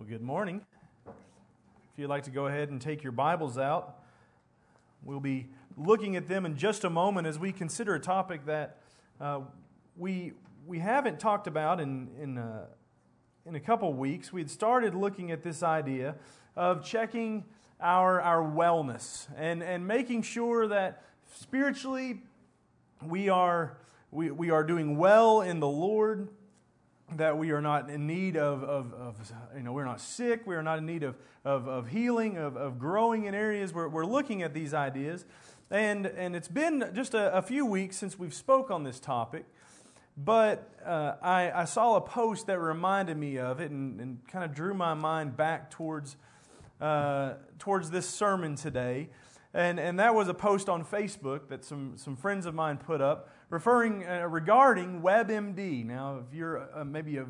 Well, good morning. If you'd like to go ahead and take your Bibles out, we'll be looking at them in just a moment as we consider a topic that uh, we, we haven't talked about in, in, uh, in a couple weeks. We had started looking at this idea of checking our, our wellness and, and making sure that spiritually we are, we, we are doing well in the Lord that we are not in need of, of, of, you know, we're not sick, we are not in need of, of, of healing, of, of growing in areas. We're, we're looking at these ideas. And, and it's been just a, a few weeks since we've spoke on this topic. But uh, I, I, saw a post that reminded me of it and, and kind of drew my mind back towards, uh, towards this sermon today. And, and that was a post on Facebook that some, some friends of mine put up referring uh, regarding WebMD. Now, if you're uh, maybe a,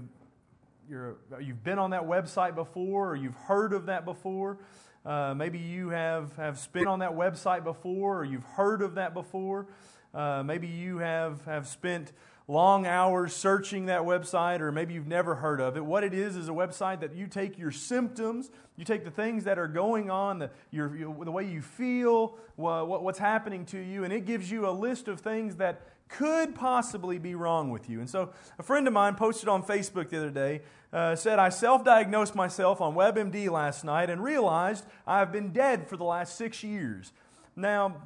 you're, you've been on that website before or you've heard of that before, uh, maybe you have, have spent on that website before or you've heard of that before. Uh, maybe you have, have spent long hours searching that website, or maybe you've never heard of it. What it is is a website that you take your symptoms, you take the things that are going on, the, your, your, the way you feel, what, what's happening to you, and it gives you a list of things that could possibly be wrong with you. And so a friend of mine posted on Facebook the other day, uh, said, I self diagnosed myself on WebMD last night and realized I've been dead for the last six years. Now,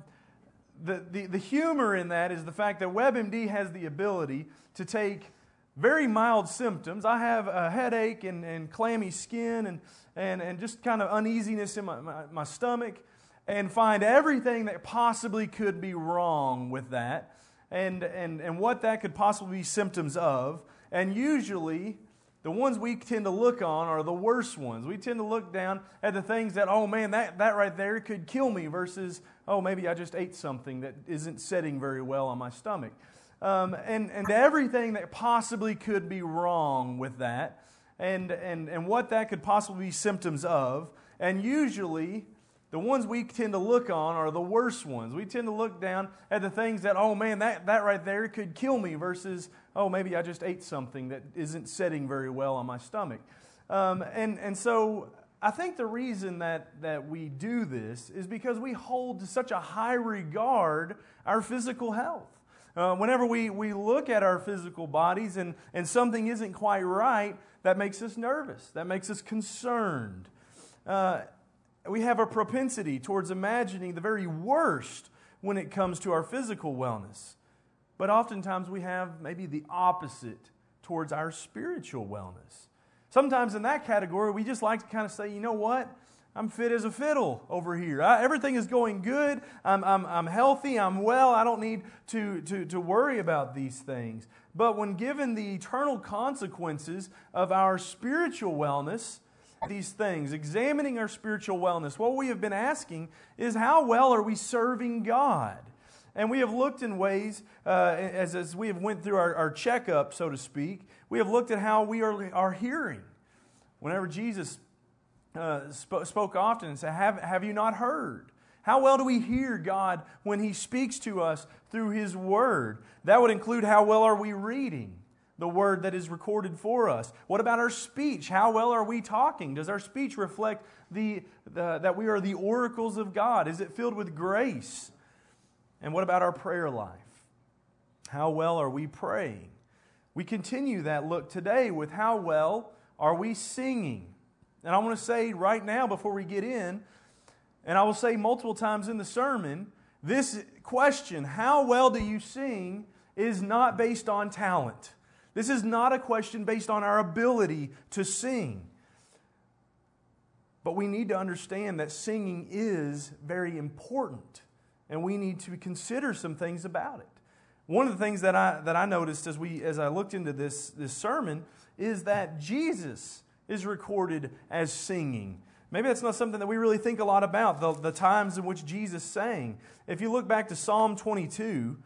the, the, the humor in that is the fact that WebMD has the ability to take very mild symptoms. I have a headache and, and clammy skin and, and, and just kind of uneasiness in my, my, my stomach and find everything that possibly could be wrong with that and, and, and what that could possibly be symptoms of. And usually, the ones we tend to look on are the worst ones. We tend to look down at the things that, oh man, that, that right there could kill me, versus, oh, maybe I just ate something that isn't setting very well on my stomach. Um, and, and everything that possibly could be wrong with that, and, and, and what that could possibly be symptoms of. And usually, the ones we tend to look on are the worst ones. We tend to look down at the things that, oh man, that, that right there could kill me, versus, oh, maybe I just ate something that isn't setting very well on my stomach. Um, and, and so I think the reason that, that we do this is because we hold to such a high regard our physical health. Uh, whenever we, we look at our physical bodies and, and something isn't quite right, that makes us nervous, that makes us concerned. Uh, we have a propensity towards imagining the very worst when it comes to our physical wellness. But oftentimes we have maybe the opposite towards our spiritual wellness. Sometimes in that category, we just like to kind of say, you know what? I'm fit as a fiddle over here. I, everything is going good. I'm, I'm, I'm healthy. I'm well. I don't need to, to, to worry about these things. But when given the eternal consequences of our spiritual wellness, these things, examining our spiritual wellness, what we have been asking is how well are we serving God? And we have looked in ways, uh, as, as we have went through our, our checkup, so to speak, we have looked at how we are, are hearing. Whenever Jesus uh, sp- spoke often and said, have, have you not heard? How well do we hear God when He speaks to us through His Word? That would include how well are we reading? The word that is recorded for us? What about our speech? How well are we talking? Does our speech reflect the, the, that we are the oracles of God? Is it filled with grace? And what about our prayer life? How well are we praying? We continue that look today with how well are we singing? And I want to say right now before we get in, and I will say multiple times in the sermon, this question, how well do you sing, is not based on talent. This is not a question based on our ability to sing. But we need to understand that singing is very important, and we need to consider some things about it. One of the things that I, that I noticed as, we, as I looked into this, this sermon is that Jesus is recorded as singing. Maybe that's not something that we really think a lot about, the, the times in which Jesus sang. If you look back to Psalm 22,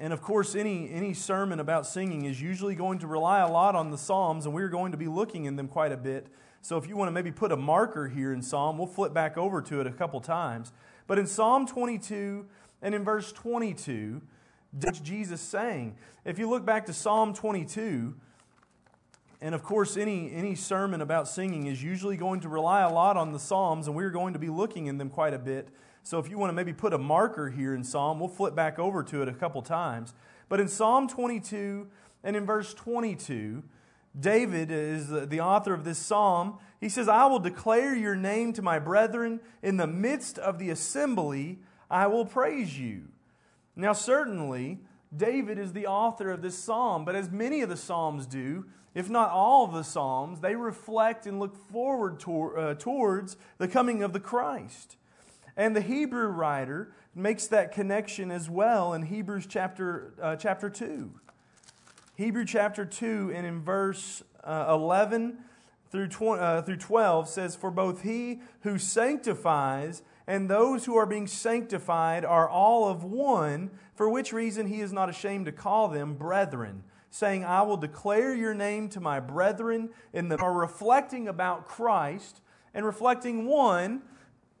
and of course, any, any sermon about singing is usually going to rely a lot on the Psalms, and we're going to be looking in them quite a bit. So if you want to maybe put a marker here in Psalm, we'll flip back over to it a couple times. But in Psalm 22 and in verse 22, Jesus saying, if you look back to Psalm 22, And of course, any, any sermon about singing is usually going to rely a lot on the Psalms, and we're going to be looking in them quite a bit. So if you want to maybe put a marker here in Psalm, we'll flip back over to it a couple times. But in Psalm 22 and in verse 22, David is the author of this psalm. He says, I will declare your name to my brethren. In the midst of the assembly, I will praise you. Now, certainly, David is the author of this psalm, but as many of the psalms do, if not all of the psalms, they reflect and look forward to, uh, towards the coming of the Christ. And the Hebrew writer makes that connection as well in Hebrews chapter, uh, chapter 2. Hebrew chapter 2 and in verse uh, 11 through, 20, uh, through 12 says, For both he who sanctifies and those who are being sanctified are all of one, for which reason he is not ashamed to call them brethren, saying, I will declare your name to my brethren, in the are reflecting about Christ and reflecting one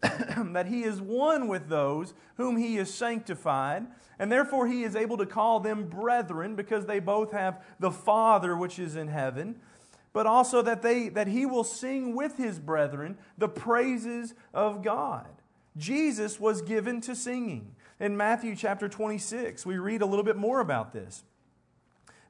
that he is one with those whom he has sanctified, and therefore he is able to call them brethren because they both have the Father which is in heaven, but also that, they, that he will sing with his brethren the praises of God. Jesus was given to singing. In Matthew chapter 26, we read a little bit more about this.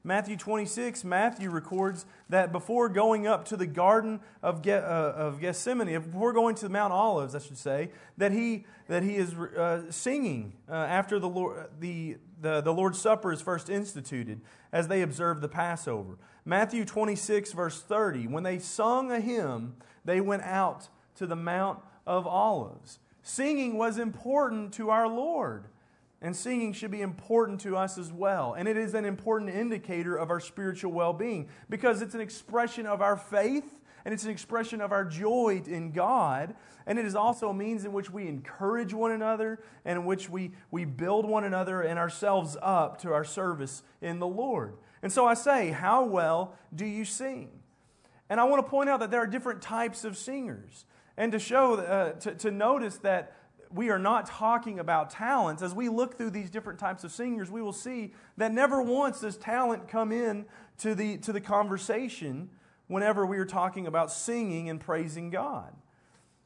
Matthew 26, Matthew records that before going up to the Garden of, Ge- uh, of Gethsemane, before going to Mount Olives, I should say, that he, that he is uh, singing uh, after the, Lord, the, the, the Lord's Supper is first instituted as they observe the Passover. Matthew 26, verse 30, when they sung a hymn, they went out to the Mount of Olives. Singing was important to our Lord. And singing should be important to us as well. And it is an important indicator of our spiritual well being because it's an expression of our faith and it's an expression of our joy in God. And it is also a means in which we encourage one another and in which we, we build one another and ourselves up to our service in the Lord. And so I say, how well do you sing? And I want to point out that there are different types of singers. And to show, uh, to, to notice that we are not talking about talents. As we look through these different types of singers, we will see that never once does talent come in to the, to the conversation whenever we are talking about singing and praising God.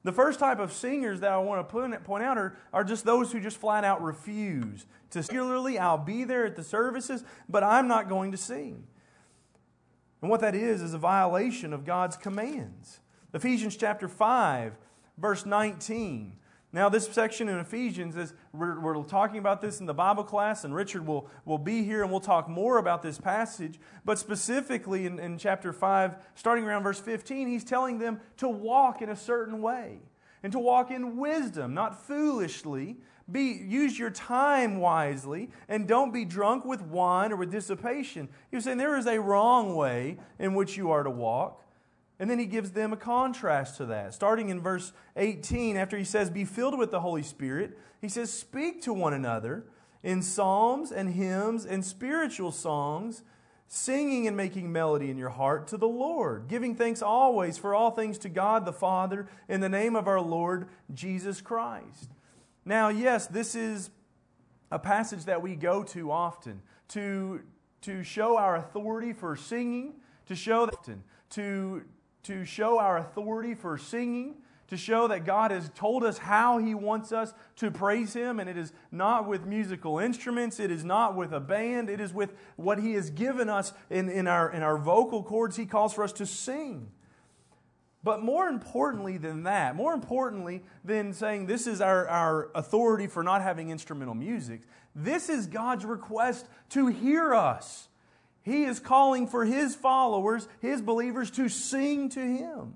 The first type of singers that I want to point out are, are just those who just flat out refuse to singularly, I'll be there at the services, but I'm not going to sing. And what that is, is a violation of God's commands. Ephesians chapter 5, verse 19 now, this section in Ephesians is, we're, we're, talking about this in the Bible class, and Richard will, will be here and we'll talk more about this passage. But specifically in, in chapter 5, starting around verse 15, he's telling them to walk in a certain way and to walk in wisdom, not foolishly. Be, use your time wisely and don't be drunk with wine or with dissipation. He was saying there is a wrong way in which you are to walk. And then he gives them a contrast to that. Starting in verse 18, after he says, Be filled with the Holy Spirit, he says, Speak to one another in psalms and hymns and spiritual songs, singing and making melody in your heart to the Lord, giving thanks always for all things to God the Father in the name of our Lord Jesus Christ. Now, yes, this is a passage that we go to often to, to show our authority for singing, to show that to to show our authority for singing, to show that God has told us how He wants us to praise Him. And it is not with musical instruments, it is not with a band, it is with what He has given us in, in, our, in our vocal cords. He calls for us to sing. But more importantly than that, more importantly than saying this is our, our authority for not having instrumental music, this is God's request to hear us. He is calling for his followers, his believers, to sing to him.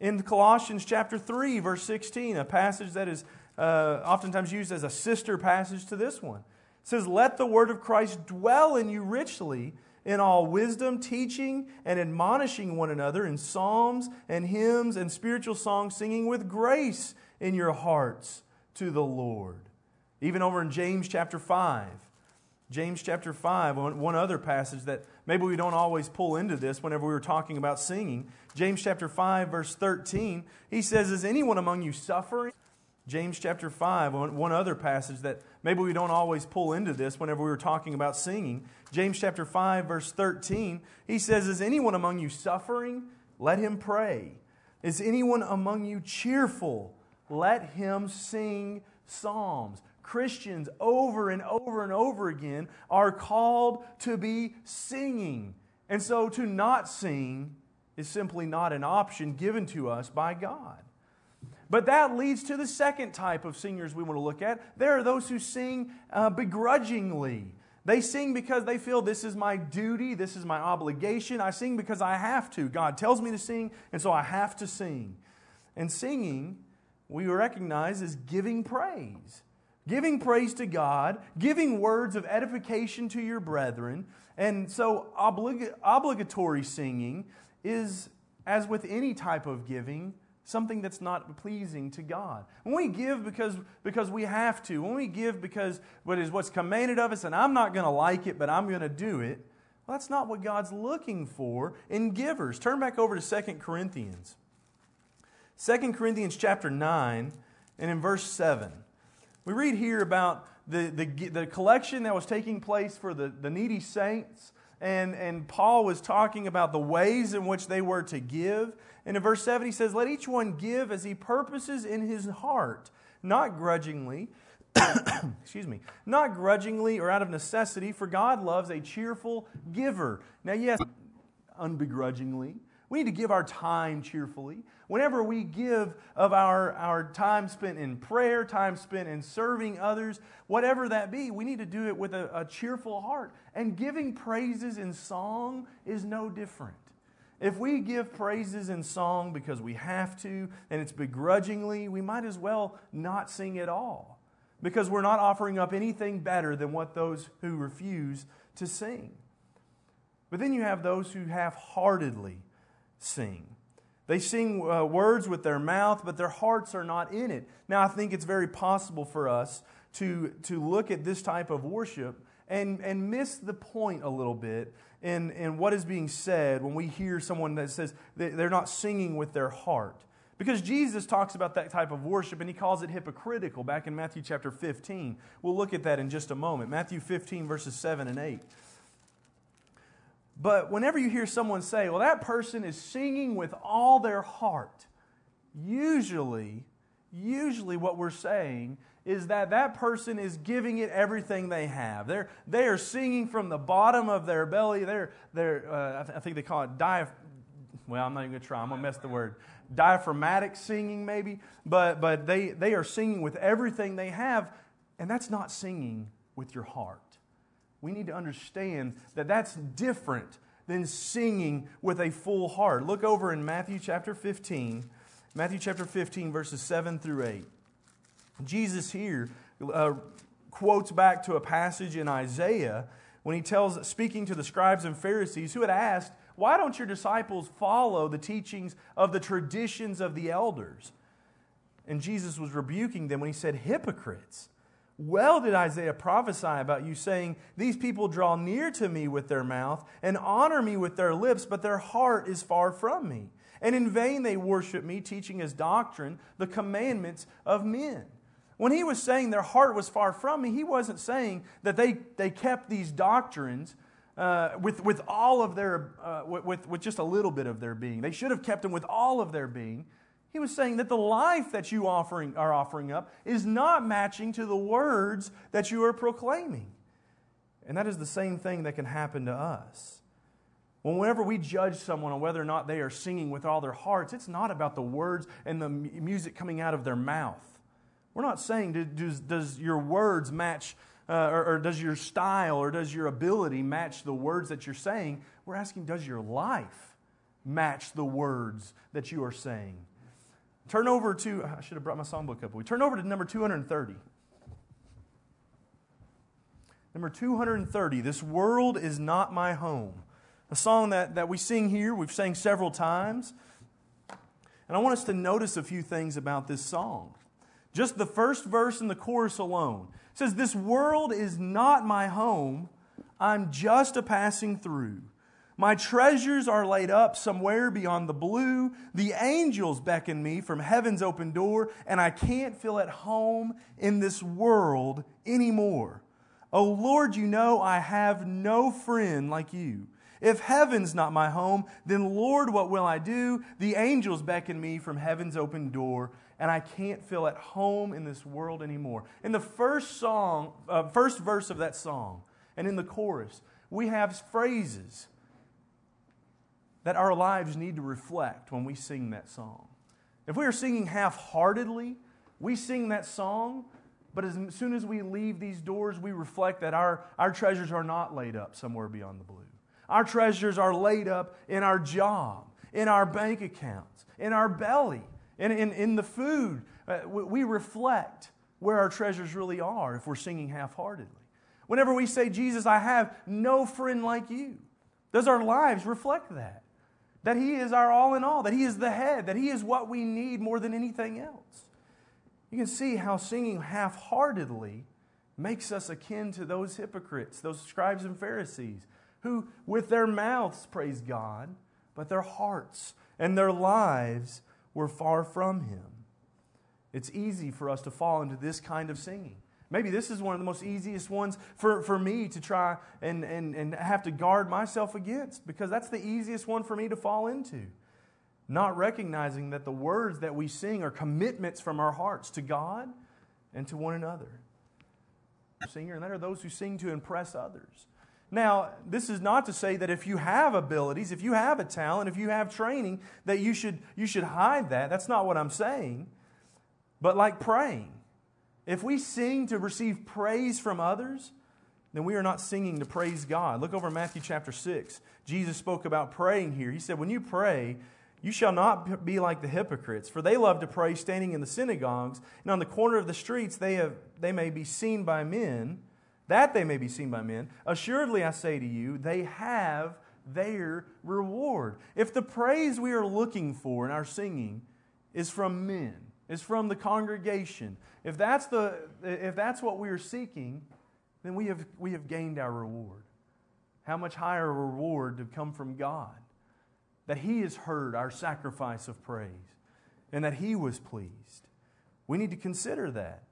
In Colossians chapter 3, verse 16, a passage that is uh, oftentimes used as a sister passage to this one, it says, Let the word of Christ dwell in you richly in all wisdom, teaching and admonishing one another in psalms and hymns and spiritual songs, singing with grace in your hearts to the Lord. Even over in James chapter 5, James chapter 5, one other passage that maybe we don't always pull into this whenever we were talking about singing. James chapter 5, verse 13, he says, Is anyone among you suffering? James chapter 5, one other passage that maybe we don't always pull into this whenever we were talking about singing. James chapter 5, verse 13, he says, Is anyone among you suffering? Let him pray. Is anyone among you cheerful? Let him sing psalms. Christians over and over and over again are called to be singing. And so to not sing is simply not an option given to us by God. But that leads to the second type of singers we want to look at. There are those who sing uh, begrudgingly. They sing because they feel this is my duty, this is my obligation. I sing because I have to. God tells me to sing, and so I have to sing. And singing, we recognize, is giving praise. Giving praise to God, giving words of edification to your brethren. And so, oblig- obligatory singing is, as with any type of giving, something that's not pleasing to God. When we give because, because we have to, when we give because what is what's commanded of us, and I'm not going to like it, but I'm going to do it, well, that's not what God's looking for in givers. Turn back over to 2 Corinthians. 2 Corinthians chapter 9, and in verse 7. We read here about the, the, the collection that was taking place for the, the needy saints and, and Paul was talking about the ways in which they were to give. And in verse 7, he says, Let each one give as he purposes in his heart, not grudgingly. excuse me, not grudgingly or out of necessity, for God loves a cheerful giver. Now, yes, unbegrudgingly. We need to give our time cheerfully. Whenever we give of our, our time spent in prayer, time spent in serving others, whatever that be, we need to do it with a, a cheerful heart. And giving praises in song is no different. If we give praises in song because we have to and it's begrudgingly, we might as well not sing at all because we're not offering up anything better than what those who refuse to sing. But then you have those who half heartedly sing. They sing uh, words with their mouth, but their hearts are not in it. Now, I think it's very possible for us to, to look at this type of worship and, and miss the point a little bit in, in what is being said when we hear someone that says they're not singing with their heart. Because Jesus talks about that type of worship and he calls it hypocritical back in Matthew chapter 15. We'll look at that in just a moment. Matthew 15, verses 7 and 8. But whenever you hear someone say, well, that person is singing with all their heart, usually, usually what we're saying is that that person is giving it everything they have. They're, they are singing from the bottom of their belly. They're, they're uh, I, th- I, think they call it diaph. Well, I'm not even going to try. I'm going to mess the word. Diaphragmatic singing, maybe. But, but they, they are singing with everything they have, and that's not singing with your heart we need to understand that that's different than singing with a full heart. Look over in Matthew chapter 15, Matthew chapter 15, verses 7 through 8. Jesus here uh, quotes back to a passage in Isaiah when he tells, speaking to the scribes and Pharisees who had asked, Why don't your disciples follow the teachings of the traditions of the elders? And Jesus was rebuking them when he said, Hypocrites. Well, did Isaiah prophesy about you, saying, These people draw near to me with their mouth and honor me with their lips, but their heart is far from me. And in vain they worship me, teaching as doctrine the commandments of men. When he was saying their heart was far from me, he wasn't saying that they, they kept these doctrines uh, with, with all of their, uh, with, with just a little bit of their being. They should have kept them with all of their being. He was saying that the life that you offering, are offering up is not matching to the words that you are proclaiming. And that is the same thing that can happen to us. whenever we judge someone on whether or not they are singing with all their hearts, it's not about the words and the music coming out of their mouth. We're not saying, does, does your words match, uh, or, or does your style or does your ability match the words that you're saying? We're asking, does your life match the words that you are saying? Turn over to, I should have brought my songbook up. We turn over to number 230. Number 230, This World is Not My Home. A song that, that we sing here, we've sang several times. And I want us to notice a few things about this song. Just the first verse and the chorus alone says, This world is not my home, I'm just a passing through. My treasures are laid up somewhere beyond the blue. The angels beckon me from heaven's open door, and I can't feel at home in this world anymore. Oh Lord, you know I have no friend like you. If heaven's not my home, then Lord, what will I do? The angels beckon me from heaven's open door, and I can't feel at home in this world anymore. In the first song, uh, first verse of that song, and in the chorus, we have phrases that our lives need to reflect when we sing that song. If we are singing half heartedly, we sing that song, but as soon as we leave these doors, we reflect that our, our treasures are not laid up somewhere beyond the blue. Our treasures are laid up in our job, in our bank accounts, in our belly, in, in, in the food. Uh, we, we reflect where our treasures really are if we're singing half heartedly. Whenever we say, Jesus, I have no friend like you, does our lives reflect that? That He is our all in all, that He is the head, that He is what we need more than anything else. You can see how singing half heartedly makes us akin to those hypocrites, those scribes and Pharisees, who with their mouths praise God, but their hearts and their lives were far from Him. It's easy for us to fall into this kind of singing. Maybe this is one of the most easiest ones for, for me to try and, and, and have to guard myself against because that's the easiest one for me to fall into. Not recognizing that the words that we sing are commitments from our hearts to God and to one another. Singer, and that are those who sing to impress others. Now, this is not to say that if you have abilities, if you have a talent, if you have training, that you should, you should hide that. That's not what I'm saying. But like praying, if we sing to receive praise from others, then we are not singing to praise God. Look over Matthew chapter 6. Jesus spoke about praying here. He said, When you pray, you shall not be like the hypocrites, for they love to pray standing in the synagogues and on the corner of the streets they, have, they may be seen by men, that they may be seen by men. Assuredly, I say to you, they have their reward. If the praise we are looking for in our singing is from men, is from the congregation, if that's, the, if that's what we are seeking, then we have, we have gained our reward. How much higher a reward to come from God? That He has heard our sacrifice of praise and that He was pleased. We need to consider that.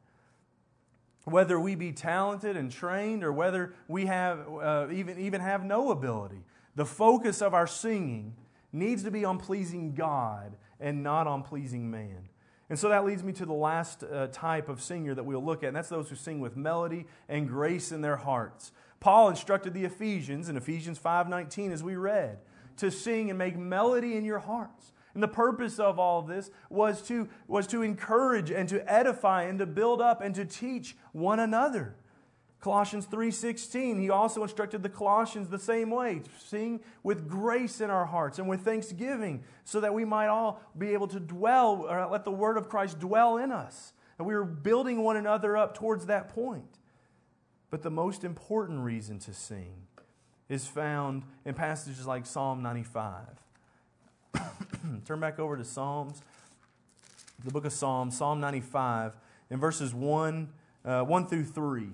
Whether we be talented and trained or whether we have, uh, even, even have no ability, the focus of our singing needs to be on pleasing God and not on pleasing man. And so that leads me to the last uh, type of singer that we'll look at, and that's those who sing with melody and grace in their hearts. Paul instructed the Ephesians in Ephesians 5:19 as we read, to sing and make melody in your hearts. And the purpose of all of this was to, was to encourage and to edify and to build up and to teach one another. Colossians 3:16, he also instructed the Colossians the same way, sing with grace in our hearts and with thanksgiving, so that we might all be able to dwell or let the word of Christ dwell in us. And we were building one another up towards that point. But the most important reason to sing is found in passages like Psalm 95. Turn back over to Psalms, the book of Psalms, Psalm 95, in verses 1, uh, 1 through 3.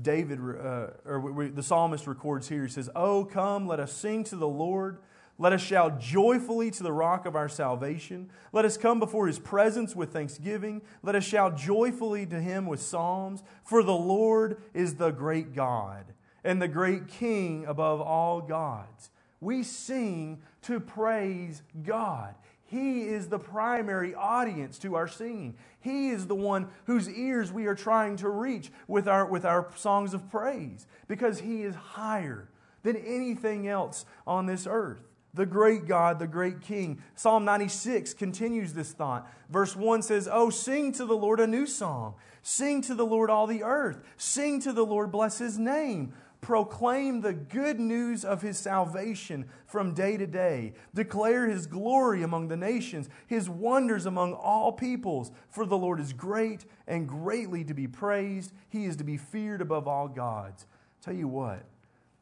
David, uh, or we, the psalmist records here, he says, Oh, come, let us sing to the Lord. Let us shout joyfully to the rock of our salvation. Let us come before his presence with thanksgiving. Let us shout joyfully to him with psalms. For the Lord is the great God and the great King above all gods. We sing to praise God. He is the primary audience to our singing. He is the one whose ears we are trying to reach with our, with our songs of praise because He is higher than anything else on this earth. The great God, the great King. Psalm 96 continues this thought. Verse 1 says, Oh, sing to the Lord a new song. Sing to the Lord all the earth. Sing to the Lord, bless His name proclaim the good news of his salvation from day to day, declare his glory among the nations, his wonders among all peoples. For the Lord is great and greatly to be praised. He is to be feared above all gods. Tell you what,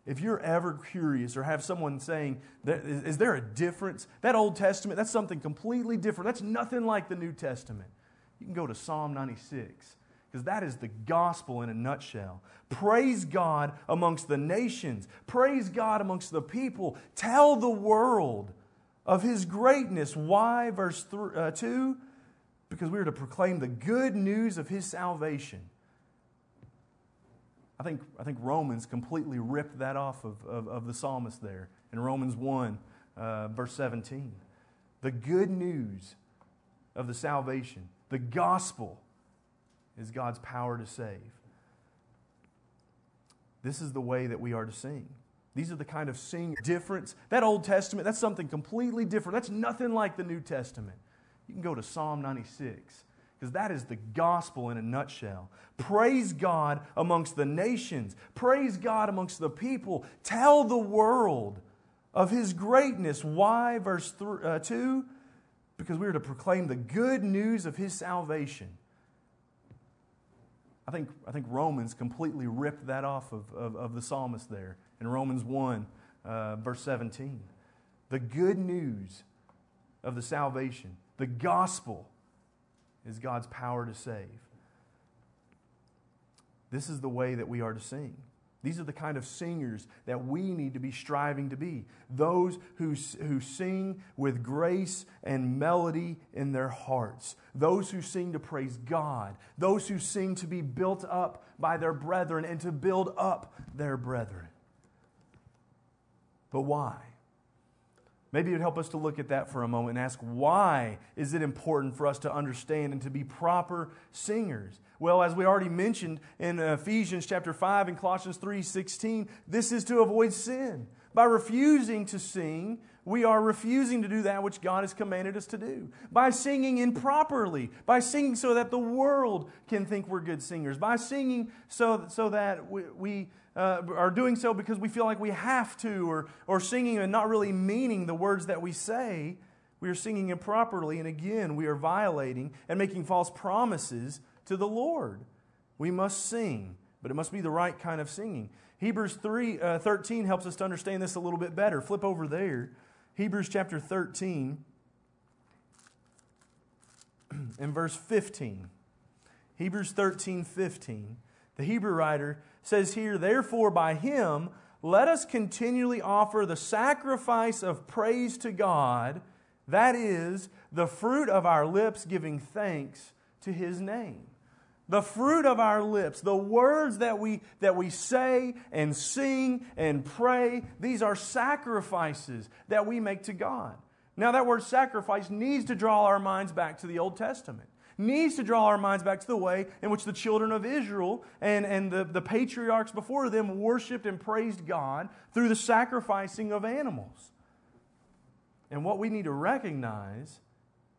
if you're ever curious or have someone saying, is there a difference? That Old Testament, that's something completely different. That's nothing like the New Testament. You can go to Psalm 96 because that is the gospel in a nutshell. Praise God amongst the nations, praise God amongst the people. Tell the world of his greatness. Why? Verse uh, 2 because we are to proclaim the good news of his salvation. I think, I think Romans completely ripped that off of, of, of the psalmist there in Romans 1, uh, verse 17. The good news of the salvation, the gospel, is God's power to save. This is the way that we are to sing. These are the kind of sing difference. That Old Testament, that's something completely different. That's nothing like the New Testament. You can go to Psalm 96 because that is the gospel in a nutshell. Praise God amongst the nations, praise God amongst the people. Tell the world of his greatness. Why? Verse uh, 2 because we are to proclaim the good news of his salvation. I think, I think Romans completely ripped that off of, of, of the psalmist there in Romans 1, uh, verse 17. The good news of the salvation, the gospel, is God's power to save. This is the way that we are to sing. These are the kind of singers that we need to be striving to be. Those who, who sing with grace and melody in their hearts. Those who sing to praise God. Those who sing to be built up by their brethren and to build up their brethren. But why? Maybe it would help us to look at that for a moment and ask why is it important for us to understand and to be proper singers? Well, as we already mentioned in Ephesians chapter 5 and Colossians 3:16, this is to avoid sin. By refusing to sing, we are refusing to do that which God has commanded us to do. By singing improperly, by singing so that the world can think we're good singers, by singing so, so that we, we uh, are doing so because we feel like we have to, or, or singing and not really meaning the words that we say, we are singing improperly, and again, we are violating and making false promises to the Lord. We must sing, but it must be the right kind of singing. Hebrews 3, uh, 13 helps us to understand this a little bit better. Flip over there. Hebrews chapter 13 and verse 15. Hebrews 13, 15. The Hebrew writer says here, Therefore, by him, let us continually offer the sacrifice of praise to God, that is, the fruit of our lips giving thanks to his name. The fruit of our lips, the words that we, that we say and sing and pray, these are sacrifices that we make to God. Now, that word sacrifice needs to draw our minds back to the Old Testament needs to draw our minds back to the way in which the children of Israel and, and the, the patriarchs before them worshiped and praised God through the sacrificing of animals. And what we need to recognize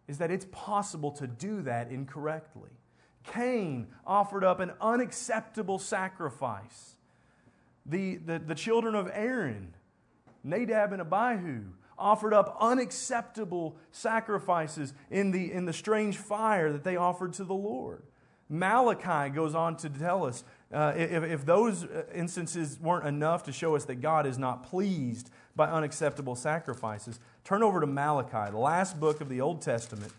is that it's possible to do that incorrectly. Cain offered up an unacceptable sacrifice. The, the, the children of Aaron, Nadab and Abihu, offered up unacceptable sacrifices in the, in the strange fire that they offered to the Lord. Malachi goes on to tell us uh, if, if those instances weren't enough to show us that God is not pleased by unacceptable sacrifices, turn over to Malachi, the last book of the Old Testament,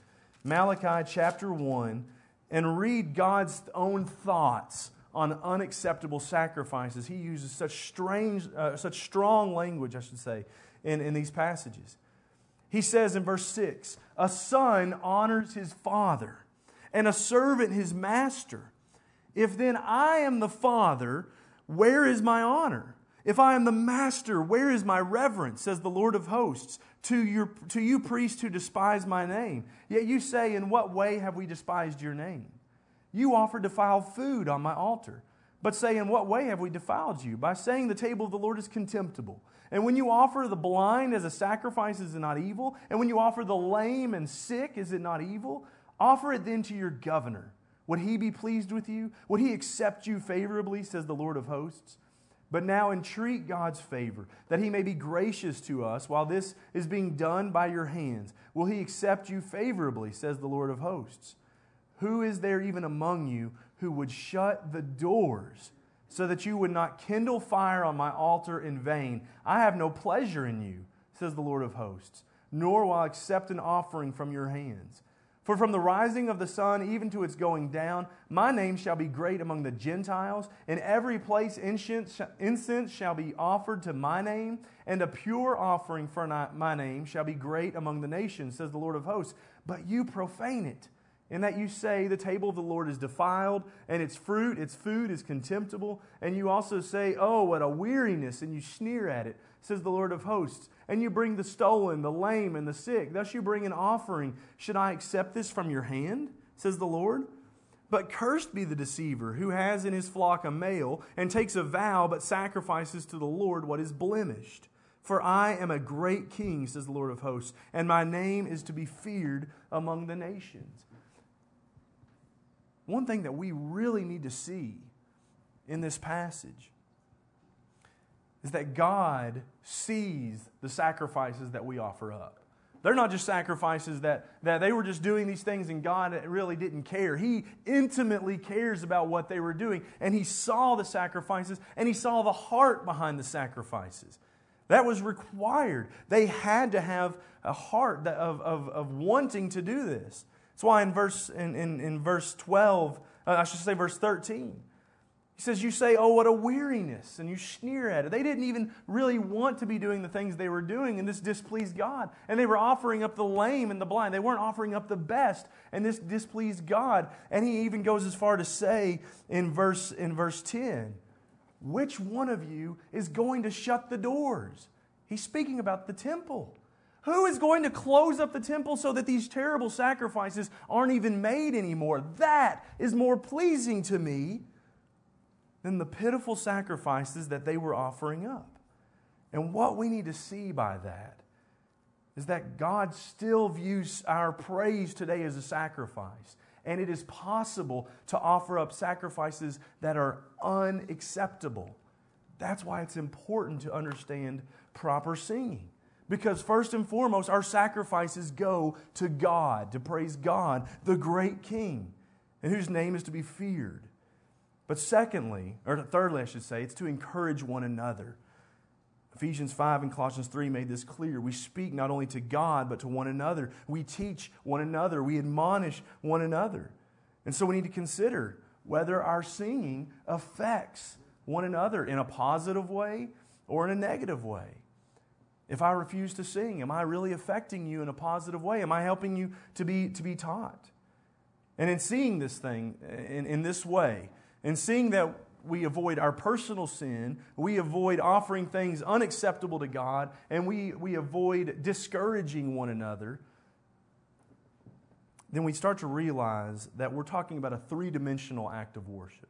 Malachi chapter 1, and read God's own thoughts on unacceptable sacrifices. He uses such strange, uh, such strong language, I should say, in, in these passages. He says in verse 6 A son honors his father, and a servant his master. If then I am the father, where is my honor? If I am the master, where is my reverence, says the Lord of hosts, to, your, to you priests who despise my name? Yet you say, In what way have we despised your name? You offer defiled food on my altar. But say, In what way have we defiled you? By saying the table of the Lord is contemptible. And when you offer the blind as a sacrifice, is it not evil? And when you offer the lame and sick, is it not evil? Offer it then to your governor. Would he be pleased with you? Would he accept you favorably, says the Lord of hosts? But now entreat God's favor, that he may be gracious to us while this is being done by your hands. Will he accept you favorably, says the Lord of hosts? Who is there even among you who would shut the doors so that you would not kindle fire on my altar in vain. I have no pleasure in you, says the Lord of hosts, nor will I accept an offering from your hands. For from the rising of the sun even to its going down, my name shall be great among the Gentiles. In every place incense shall be offered to my name, and a pure offering for my name shall be great among the nations, says the Lord of hosts. But you profane it, in that you say the table of the Lord is defiled, and its fruit, its food is contemptible. And you also say, Oh, what a weariness, and you sneer at it, says the Lord of hosts and you bring the stolen, the lame, and the sick. Thus you bring an offering. Should I accept this from your hand? says the Lord. But cursed be the deceiver who has in his flock a male and takes a vow but sacrifices to the Lord what is blemished. For I am a great king, says the Lord of hosts, and my name is to be feared among the nations. One thing that we really need to see in this passage is that God sees the sacrifices that we offer up. They're not just sacrifices that, that they were just doing these things and God really didn't care. He intimately cares about what they were doing. And He saw the sacrifices and He saw the heart behind the sacrifices. That was required. They had to have a heart of, of, of wanting to do this. That's why in verse, in, in, in verse 12, uh, I should say verse 13, he says, You say, Oh, what a weariness, and you sneer at it. They didn't even really want to be doing the things they were doing, and this displeased God. And they were offering up the lame and the blind. They weren't offering up the best, and this displeased God. And he even goes as far to say in verse, in verse 10, Which one of you is going to shut the doors? He's speaking about the temple. Who is going to close up the temple so that these terrible sacrifices aren't even made anymore? That is more pleasing to me than the pitiful sacrifices that they were offering up. And what we need to see by that is that God still views our praise today as a sacrifice. And it is possible to offer up sacrifices that are unacceptable. That's why it's important to understand proper singing. Because, first and foremost, our sacrifices go to God, to praise God, the great King, and whose name is to be feared. But secondly, or thirdly, I should say, it's to encourage one another. Ephesians 5 and Colossians 3 made this clear. We speak not only to God, but to one another. We teach one another. We admonish one another. And so we need to consider whether our singing affects one another in a positive way or in a negative way. If I refuse to sing, am I really affecting you in a positive way? Am I helping you to be, to be taught? And in seeing this thing in, in this way, and seeing that we avoid our personal sin, we avoid offering things unacceptable to God, and we, we avoid discouraging one another, then we start to realize that we're talking about a three dimensional act of worship.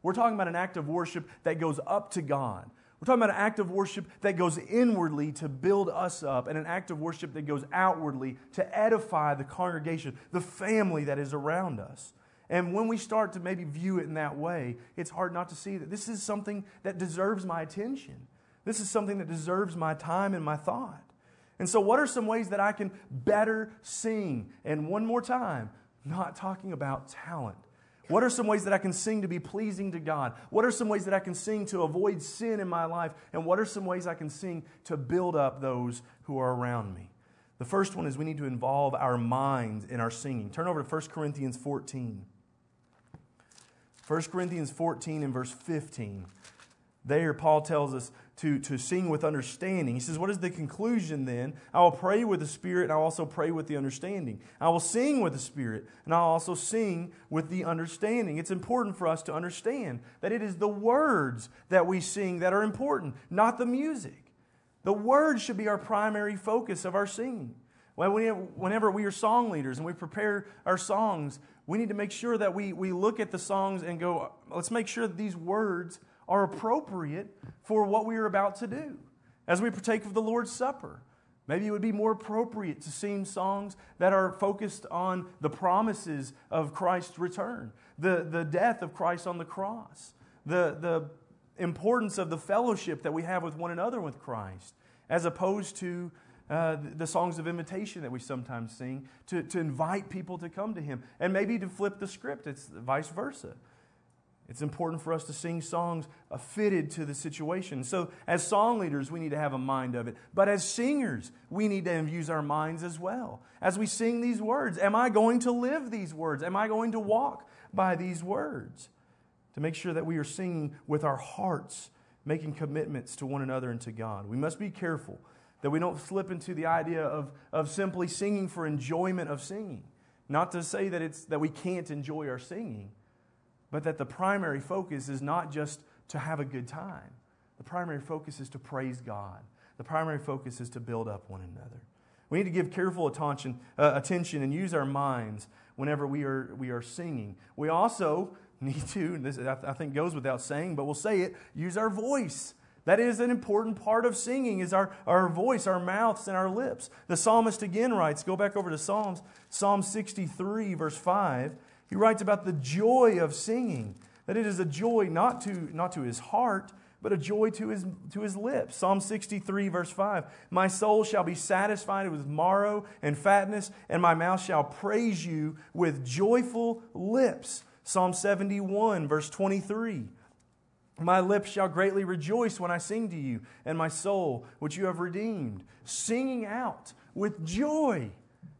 We're talking about an act of worship that goes up to God. We're talking about an act of worship that goes inwardly to build us up, and an act of worship that goes outwardly to edify the congregation, the family that is around us. And when we start to maybe view it in that way, it's hard not to see that this is something that deserves my attention. This is something that deserves my time and my thought. And so, what are some ways that I can better sing? And one more time, not talking about talent. What are some ways that I can sing to be pleasing to God? What are some ways that I can sing to avoid sin in my life? And what are some ways I can sing to build up those who are around me? The first one is we need to involve our minds in our singing. Turn over to 1 Corinthians 14. 1 Corinthians 14 and verse 15. There, Paul tells us to, to sing with understanding. He says, What is the conclusion then? I will pray with the Spirit, and I will also pray with the understanding. I will sing with the Spirit, and I'll also sing with the understanding. It's important for us to understand that it is the words that we sing that are important, not the music. The words should be our primary focus of our singing. Whenever we are song leaders and we prepare our songs, we need to make sure that we, we look at the songs and go, let's make sure that these words are appropriate for what we are about to do. As we partake of the Lord's Supper, maybe it would be more appropriate to sing songs that are focused on the promises of Christ's return, the, the death of Christ on the cross, the, the importance of the fellowship that we have with one another with Christ, as opposed to uh, the songs of invitation that we sometimes sing to, to invite people to come to Him. And maybe to flip the script, it's vice versa. It's important for us to sing songs uh, fitted to the situation. So, as song leaders, we need to have a mind of it. But as singers, we need to use our minds as well. As we sing these words, am I going to live these words? Am I going to walk by these words? To make sure that we are singing with our hearts, making commitments to one another and to God. We must be careful that we don't slip into the idea of, of simply singing for enjoyment of singing. Not to say that, it's, that we can't enjoy our singing but that the primary focus is not just to have a good time. The primary focus is to praise God. The primary focus is to build up one another. We need to give careful attention, uh, attention and use our minds whenever we are, we are singing. We also need to, this I think goes without saying, but we'll say it, use our voice. That is an important part of singing is our, our voice, our mouths, and our lips. The psalmist again writes, go back over to Psalms, Psalm 63, verse 5. He writes about the joy of singing, that it is a joy not to, not to his heart, but a joy to his, to his lips. Psalm 63, verse 5 My soul shall be satisfied with marrow and fatness, and my mouth shall praise you with joyful lips. Psalm 71, verse 23. My lips shall greatly rejoice when I sing to you, and my soul, which you have redeemed. Singing out with joy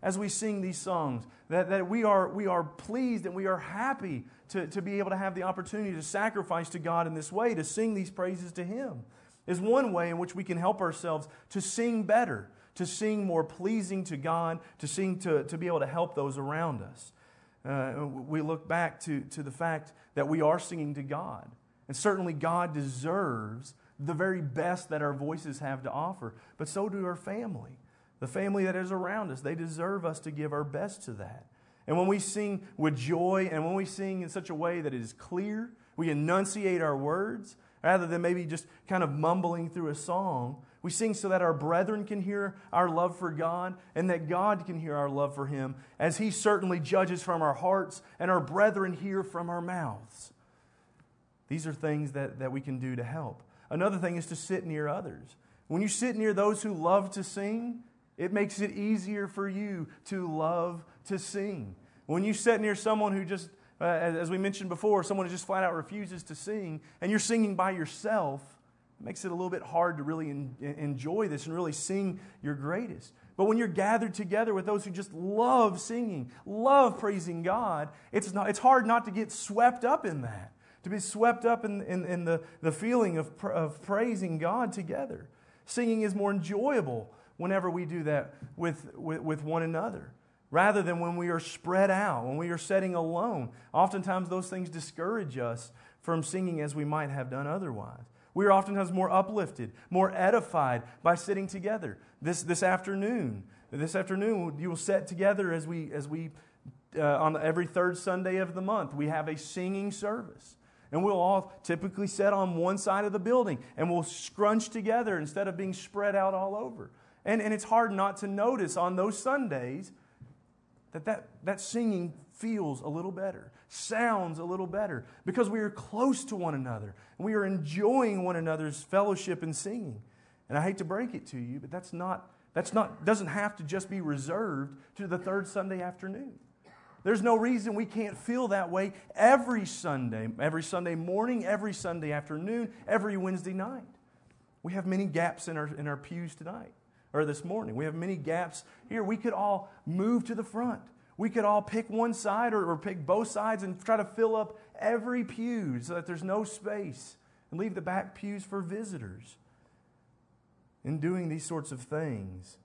as we sing these songs, that, that we, are, we are pleased and we are happy to, to be able to have the opportunity to sacrifice to God in this way, to sing these praises to Him, is one way in which we can help ourselves to sing better, to sing more pleasing to God, to sing to, to be able to help those around us. Uh, we look back to, to the fact that we are singing to God. And certainly God deserves the very best that our voices have to offer, but so do our family the family that is around us. They deserve us to give our best to that. And when we sing with joy and when we sing in such a way that it is clear, we enunciate our words rather than maybe just kind of mumbling through a song. We sing so that our brethren can hear our love for God and that God can hear our love for Him, as He certainly judges from our hearts and our brethren hear from our mouths. These are things that, that we can do to help. Another thing is to sit near others. When you sit near those who love to sing, it makes it easier for you to love to sing. When you sit near someone who just, uh, as we mentioned before, someone who just flat out refuses to sing, and you're singing by yourself, it makes it a little bit hard to really en- enjoy this and really sing your greatest. But when you're gathered together with those who just love singing, love praising God, it's, not, it's hard not to get swept up in that, to be swept up in, in, in the, the feeling of, of praising God together. Singing is more enjoyable whenever we do that with, with, with one another rather than when we are spread out, when we are sitting alone. Oftentimes, those things discourage us from singing as we might have done otherwise. We are oftentimes more uplifted, more edified by sitting together. This, this afternoon, this afternoon, you will sit together as we, as we uh, on every third Sunday of the month, we have a singing service. And we'll all typically sit on one side of the building and we'll scrunch together instead of being spread out all over. And, and it's hard not to notice on those Sundays that, that that singing feels a little better, sounds a little better, because we are close to one another and we are enjoying one another's fellowship and singing. And I hate to break it to you, but that's not, that's not, doesn't have to just be reserved to the third Sunday afternoon. There's no reason we can't feel that way every Sunday, every Sunday morning, every Sunday afternoon, every Wednesday night. We have many gaps in our, in our pews tonight or this morning. We have many gaps here. We could all move to the front. We could all pick one side or, or pick both sides and try to fill up every pew so that there's no space and leave the back pews for visitors. In doing these sorts of things,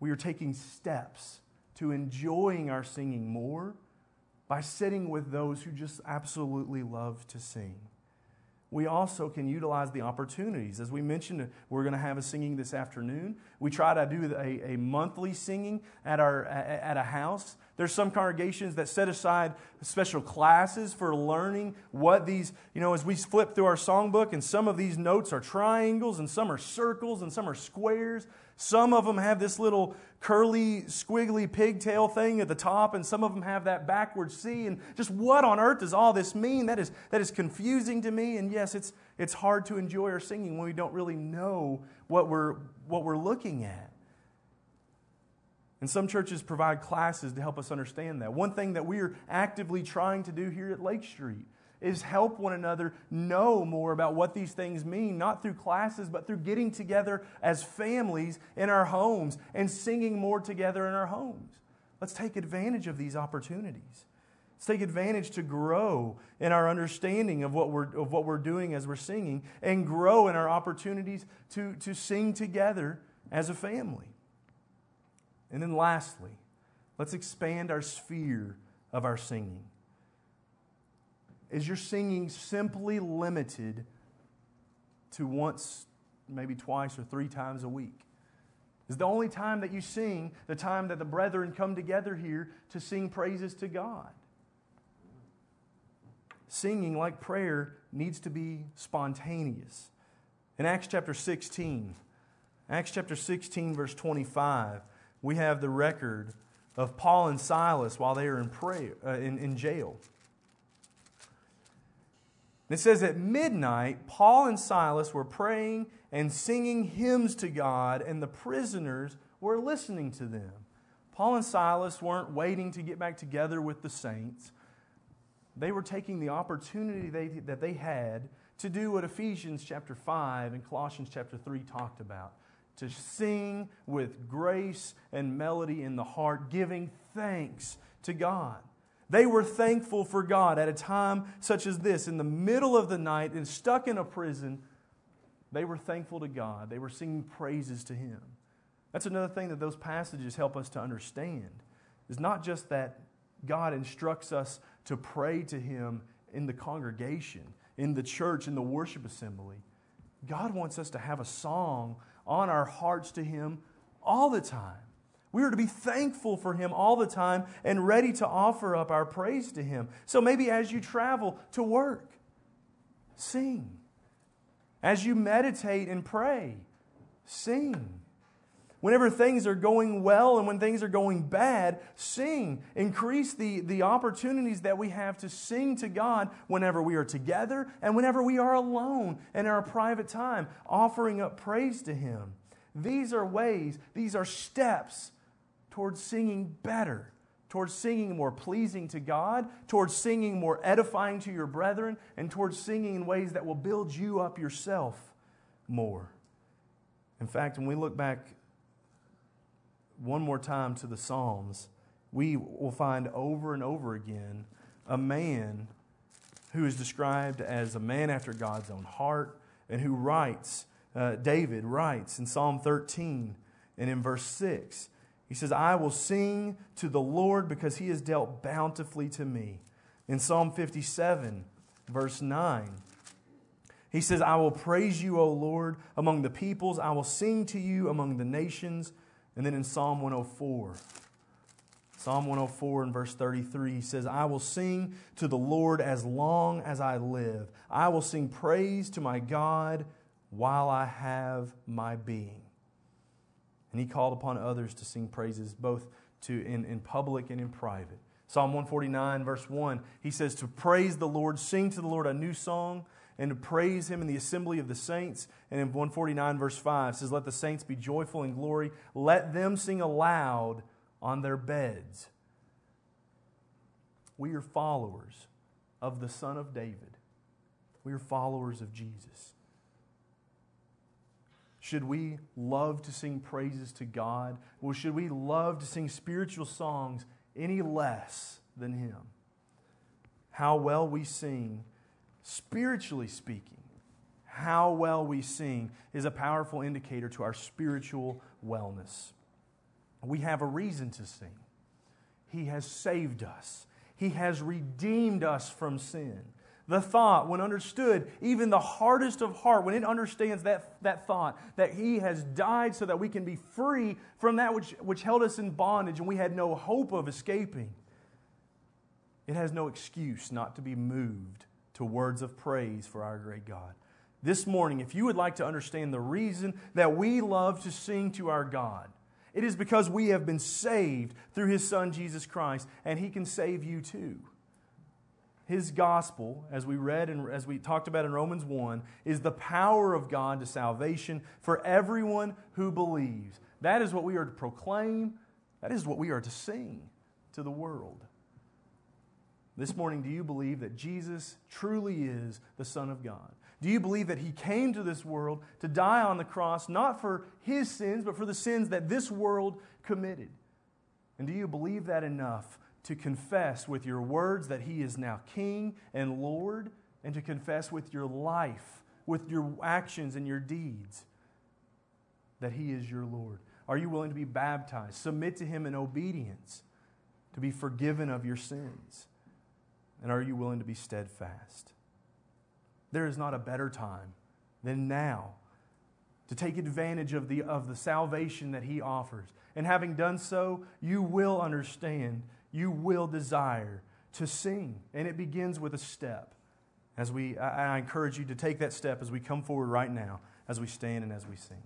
we are taking steps to enjoying our singing more by sitting with those who just absolutely love to sing we also can utilize the opportunities. As we mentioned, we're going to have a singing this afternoon. We try to do a, a monthly singing at, our, at a house. There's some congregations that set aside special classes for learning what these, you know, as we flip through our songbook, and some of these notes are triangles, and some are circles, and some are squares. Some of them have this little curly, squiggly pigtail thing at the top, and some of them have that backward C. And just what on earth does all this mean? That is, that is confusing to me. And yes, it's, it's hard to enjoy our singing when we don't really know what we're, what we're looking at. And some churches provide classes to help us understand that. One thing that we are actively trying to do here at Lake Street is help one another know more about what these things mean, not through classes, but through getting together as families in our homes and singing more together in our homes. Let's take advantage of these opportunities. Let's take advantage to grow in our understanding of what we're, of what we're doing as we're singing and grow in our opportunities to, to sing together as a family. And then lastly, let's expand our sphere of our singing. Is your singing simply limited to once, maybe twice or three times a week? Is the only time that you sing the time that the brethren come together here to sing praises to God? Singing, like prayer, needs to be spontaneous. In Acts chapter 16, Acts chapter 16, verse 25, we have the record of Paul and Silas while they are in, prayer, uh, in, in jail. It says at midnight, Paul and Silas were praying and singing hymns to God, and the prisoners were listening to them. Paul and Silas weren't waiting to get back together with the saints. They were taking the opportunity they, that they had to do what Ephesians chapter 5 and Colossians chapter 3 talked about to sing with grace and melody in the heart, giving thanks to God. They were thankful for God at a time such as this, in the middle of the night and stuck in a prison. They were thankful to God. They were singing praises to Him. That's another thing that those passages help us to understand. Is not just that God instructs us to pray to Him in the congregation, in the church, in the worship assembly. God wants us to have a song on our hearts to Him all the time. We are to be thankful for Him all the time and ready to offer up our praise to Him. So maybe as you travel to work, sing. As you meditate and pray, sing. Whenever things are going well and when things are going bad, sing. Increase the, the opportunities that we have to sing to God whenever we are together and whenever we are alone in our private time, offering up praise to Him. These are ways, these are steps towards singing better, towards singing more pleasing to God, towards singing more edifying to your brethren, and towards singing in ways that will build you up yourself more. In fact, when we look back one more time to the Psalms, we will find over and over again a man who is described as a man after God's own heart and who writes, uh, David writes in Psalm 13 and in verse 6. He says, I will sing to the Lord because he has dealt bountifully to me. In Psalm 57, verse 9, he says, I will praise you, O Lord, among the peoples. I will sing to you among the nations. And then in Psalm 104, Psalm 104 and verse 33, he says, I will sing to the Lord as long as I live. I will sing praise to my God while I have my being. And he called upon others to sing praises both to, in, in public and in private. Psalm 149, verse 1, he says, To praise the Lord, sing to the Lord a new song and to praise him in the assembly of the saints. And in 149, verse 5, says, Let the saints be joyful in glory. Let them sing aloud on their beds. We are followers of the Son of David. We are followers of Jesus. Should we love to sing praises to God? Well, should we love to sing spiritual songs any less than Him? How well we sing spiritually speaking, how well we sing is a powerful indicator to our spiritual wellness. We have a reason to sing. He has saved us, He has redeemed us from sin. The thought, when understood, even the hardest of heart, when it understands that, that thought, that He has died so that we can be free from that which, which held us in bondage and we had no hope of escaping, it has no excuse not to be moved to words of praise for our great God. This morning, if you would like to understand the reason that we love to sing to our God, it is because we have been saved through His Son, Jesus Christ, and He can save you too. His gospel, as we read and as we talked about in Romans 1, is the power of God to salvation for everyone who believes. That is what we are to proclaim, that is what we are to sing to the world. This morning, do you believe that Jesus truly is the Son of God? Do you believe that He came to this world to die on the cross, not for His sins, but for the sins that this world committed? And do you believe that enough to confess with your words that He is now King and Lord, and to confess with your life, with your actions and your deeds, that He is your Lord? Are you willing to be baptized? Submit to Him in obedience, to be forgiven of your sins? And are you willing to be steadfast? There is not a better time than now to take advantage of the, of the salvation that He offers. And having done so, you will understand, you will desire to sing. And it begins with a step. As we, I, I encourage you to take that step as we come forward right now, as we stand and as we sing.